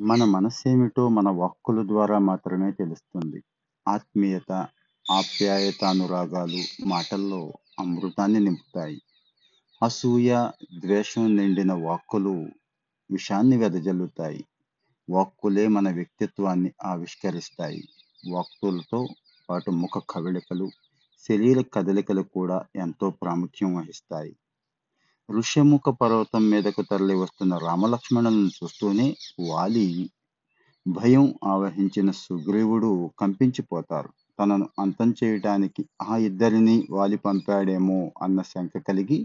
మన మనస్సేమిటో మన వాక్కుల ద్వారా మాత్రమే తెలుస్తుంది. ఆత్మీయత, ఆప్యాయత అనురాగాలు మాటల్లో అమృతాన్ని నింపుతాయి. అసూయ, ద్వేషం నిండిన వాక్కులు విషాన్ని వెదజల్లుతాయి. వాక్కులే మన వ్యక్తిత్వాన్ని ఆవిష్కరిస్తాయి. వాక్కులతో పాటు ముఖ కవళికలు, శరీర కదలికలు కూడా ఎంతో ప్రాముఖ్యం వహిస్తాయి. ఋష్యముఖ పర్వతం మీదకు తరలి వస్తున్న రామలక్ష్మణులను చూస్తూనే వాలి భయం ఆవహించిన సుగ్రీవుడు కంపించిపోతారు. తనను అంతం చేయటానికి ఆ ఇద్దరిని వాలి పంపాడేమో అన్న శంక కలిగి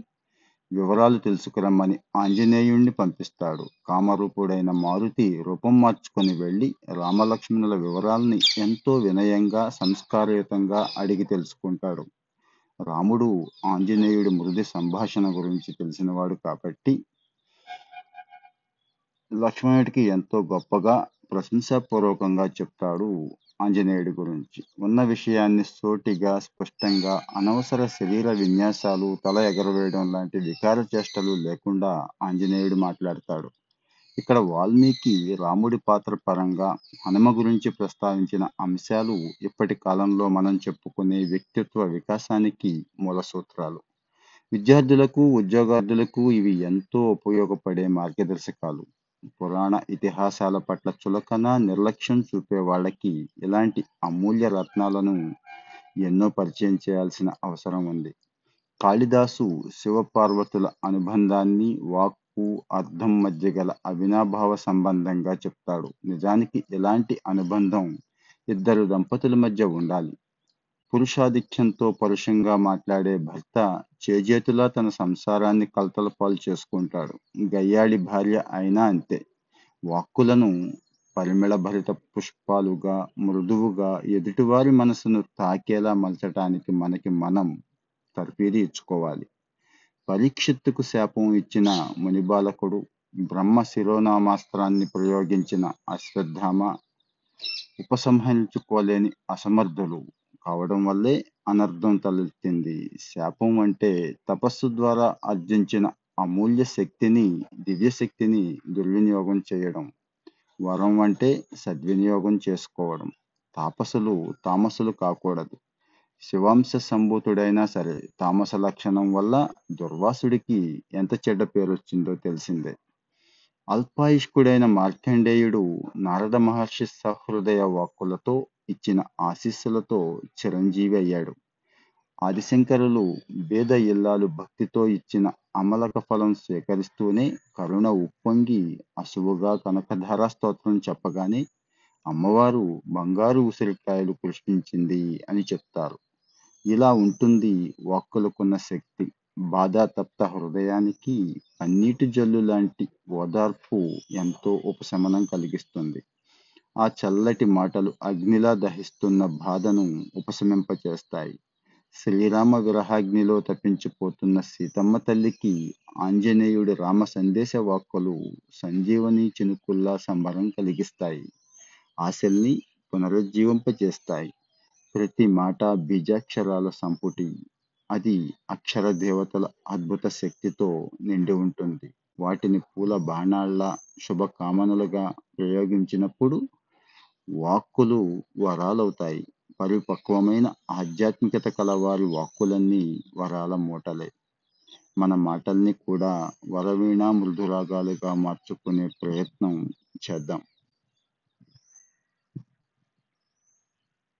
వివరాలు తెలుసుకురమ్మని ఆంజనేయుణ్ణి పంపిస్తాడు. కామరూపుడైన మారుతి రూపం మార్చుకొని వెళ్ళి రామలక్ష్మణుల వివరాల్ని ఎంతో వినయంగా, సంస్కారయుతంగా అడిగి తెలుసుకుంటాడు. రాముడు ఆంజనేయుడి మృదు సంభాషణ గురించి తెలిసినవాడు కాబట్టి లక్ష్మణుడికి ఎంతో గొప్పగా ప్రశంసాపూర్వకంగా చెప్తాడు ఆంజనేయుడి గురించి. ఉన్న విషయాన్ని సోటిగా స్పష్టంగా, అనవసర శరీర విన్యాసాలు, తల ఎగరవేయడం లాంటి వికార చేష్టలు లేకుండా ఆంజనేయుడు మాట్లాడతాడు. ఇక్కడ వాల్మీకి రాముడి పాత్ర పరంగా హనుమ గురించి ప్రస్తావించిన అంశాలు ఇప్పటి కాలంలో మనం చెప్పుకునే వ్యక్తిత్వ వికాసానికి మూల సూత్రాలు. విద్యార్థులకు, ఉద్యోగార్థులకు ఇవి ఎంతో ఉపయోగపడే మార్గదర్శకాలు. పురాణ ఇతిహాసాల పట్ల చులకన, నిర్లక్ష్యం చూపే వాళ్ళకి ఇలాంటి అమూల్య రత్నాలను ఎన్నో పరిచయం చేయాల్సిన అవసరం ఉంది. కాళిదాసు శివపార్వతుల అనుబంధాన్ని వాక్ కు అర్థం మధ్య గల అవినాభావ సంబంధంగా చెప్తాడు. నిజానికి ఎలాంటి అనుబంధం ఇద్దరు దంపతుల మధ్య ఉండాలి. పురుషాధిక్యంతో పరుషంగా మాట్లాడే భర్త చేజేతులా తన సంసారాన్ని కలతలపాలు చేసుకుంటాడు. గయ్యాళి భార్య అయినా అంతే. వాక్కులను పరిమళభరిత పుష్పాలుగా, మృదువుగా ఎదుటివారి మనసును తాకేలా మలచటానికి మనకి మనం తర్ఫీదు ఇచ్చుకోవాలి. పరీక్షిత్తుకు శాపం ఇచ్చిన మునిబాలకుడు, బ్రహ్మ శిరోనామాస్త్రాన్ని ప్రయోగించిన అశ్వత్థామ ఉపసంహరించుకోలేని అసమర్థులు కావడం వల్లే అనర్థం తలెత్తింది. శాపం అంటే తపస్సు ద్వారా ఆర్జించిన అమూల్య శక్తిని, దివ్యశక్తిని దుర్వినియోగం చేయడం. వరం అంటే సద్వినియోగం చేసుకోవడం. తాపసులు తామసులు కాకూడదు. శివాంశ సంభూతుడైనా సరే తామస లక్షణం వల్ల దుర్వాసుడికి ఎంత చెడ్డ పేరు వచ్చిందో తెలిసిందే. అల్పాయుష్కుడైన మార్కండేయుడు నారద మహర్షి సహృదయ వాక్కులతో ఇచ్చిన ఆశీస్సులతో చిరంజీవి అయ్యాడు. ఆదిశంకరులు వేద ఇల్లాలు భక్తితో ఇచ్చిన అమలక ఫలం స్వీకరిస్తూనే కరుణ ఉప్పొంగి అసువుగా కనకధారా స్తోత్రం చెప్పగానే అమ్మవారు బంగారు ఉసిరికాయలు కృష్ణించింది అని చెప్తారు. ఇలా ఉంటుంది వాక్కులకున్న శక్తి. బాధాతప్త హృదయానికి పన్నీటి జల్లు లాంటి ఓదార్పు ఎంతో ఉపశమనం కలిగిస్తుంది. ఆ చల్లటి మాటలు అగ్నిలా దహిస్తున్న బాధను ఉపశమింపచేస్తాయి. శ్రీరామ విరహాగ్నిలో తపించిపోతున్న సీతమ్మ తల్లికి ఆంజనేయుడి రామ సందేశ వాక్కులు సంజీవని చినుకుల్లా సంబరం కలిగిస్తాయి. ఆశల్ని పునరుజ్జీవింపచేస్తాయి. ప్రతి మాట బీజాక్షరాల సంపుటి. అది అక్షర దేవతల అద్భుత శక్తితో నిండి ఉంటుంది. వాటిని పూల బాణాల్లా, శుభకామనలుగా ప్రయోగించినప్పుడు వాక్కులు వరాలవుతాయి. పరిపక్వమైన ఆధ్యాత్మికత కలవారి వాక్కులన్నీ వరాల మూటలే. మన మాటల్ని కూడా వరవీణా మృదురాగాలుగా మార్చుకునే ప్రయత్నం చేద్దాం.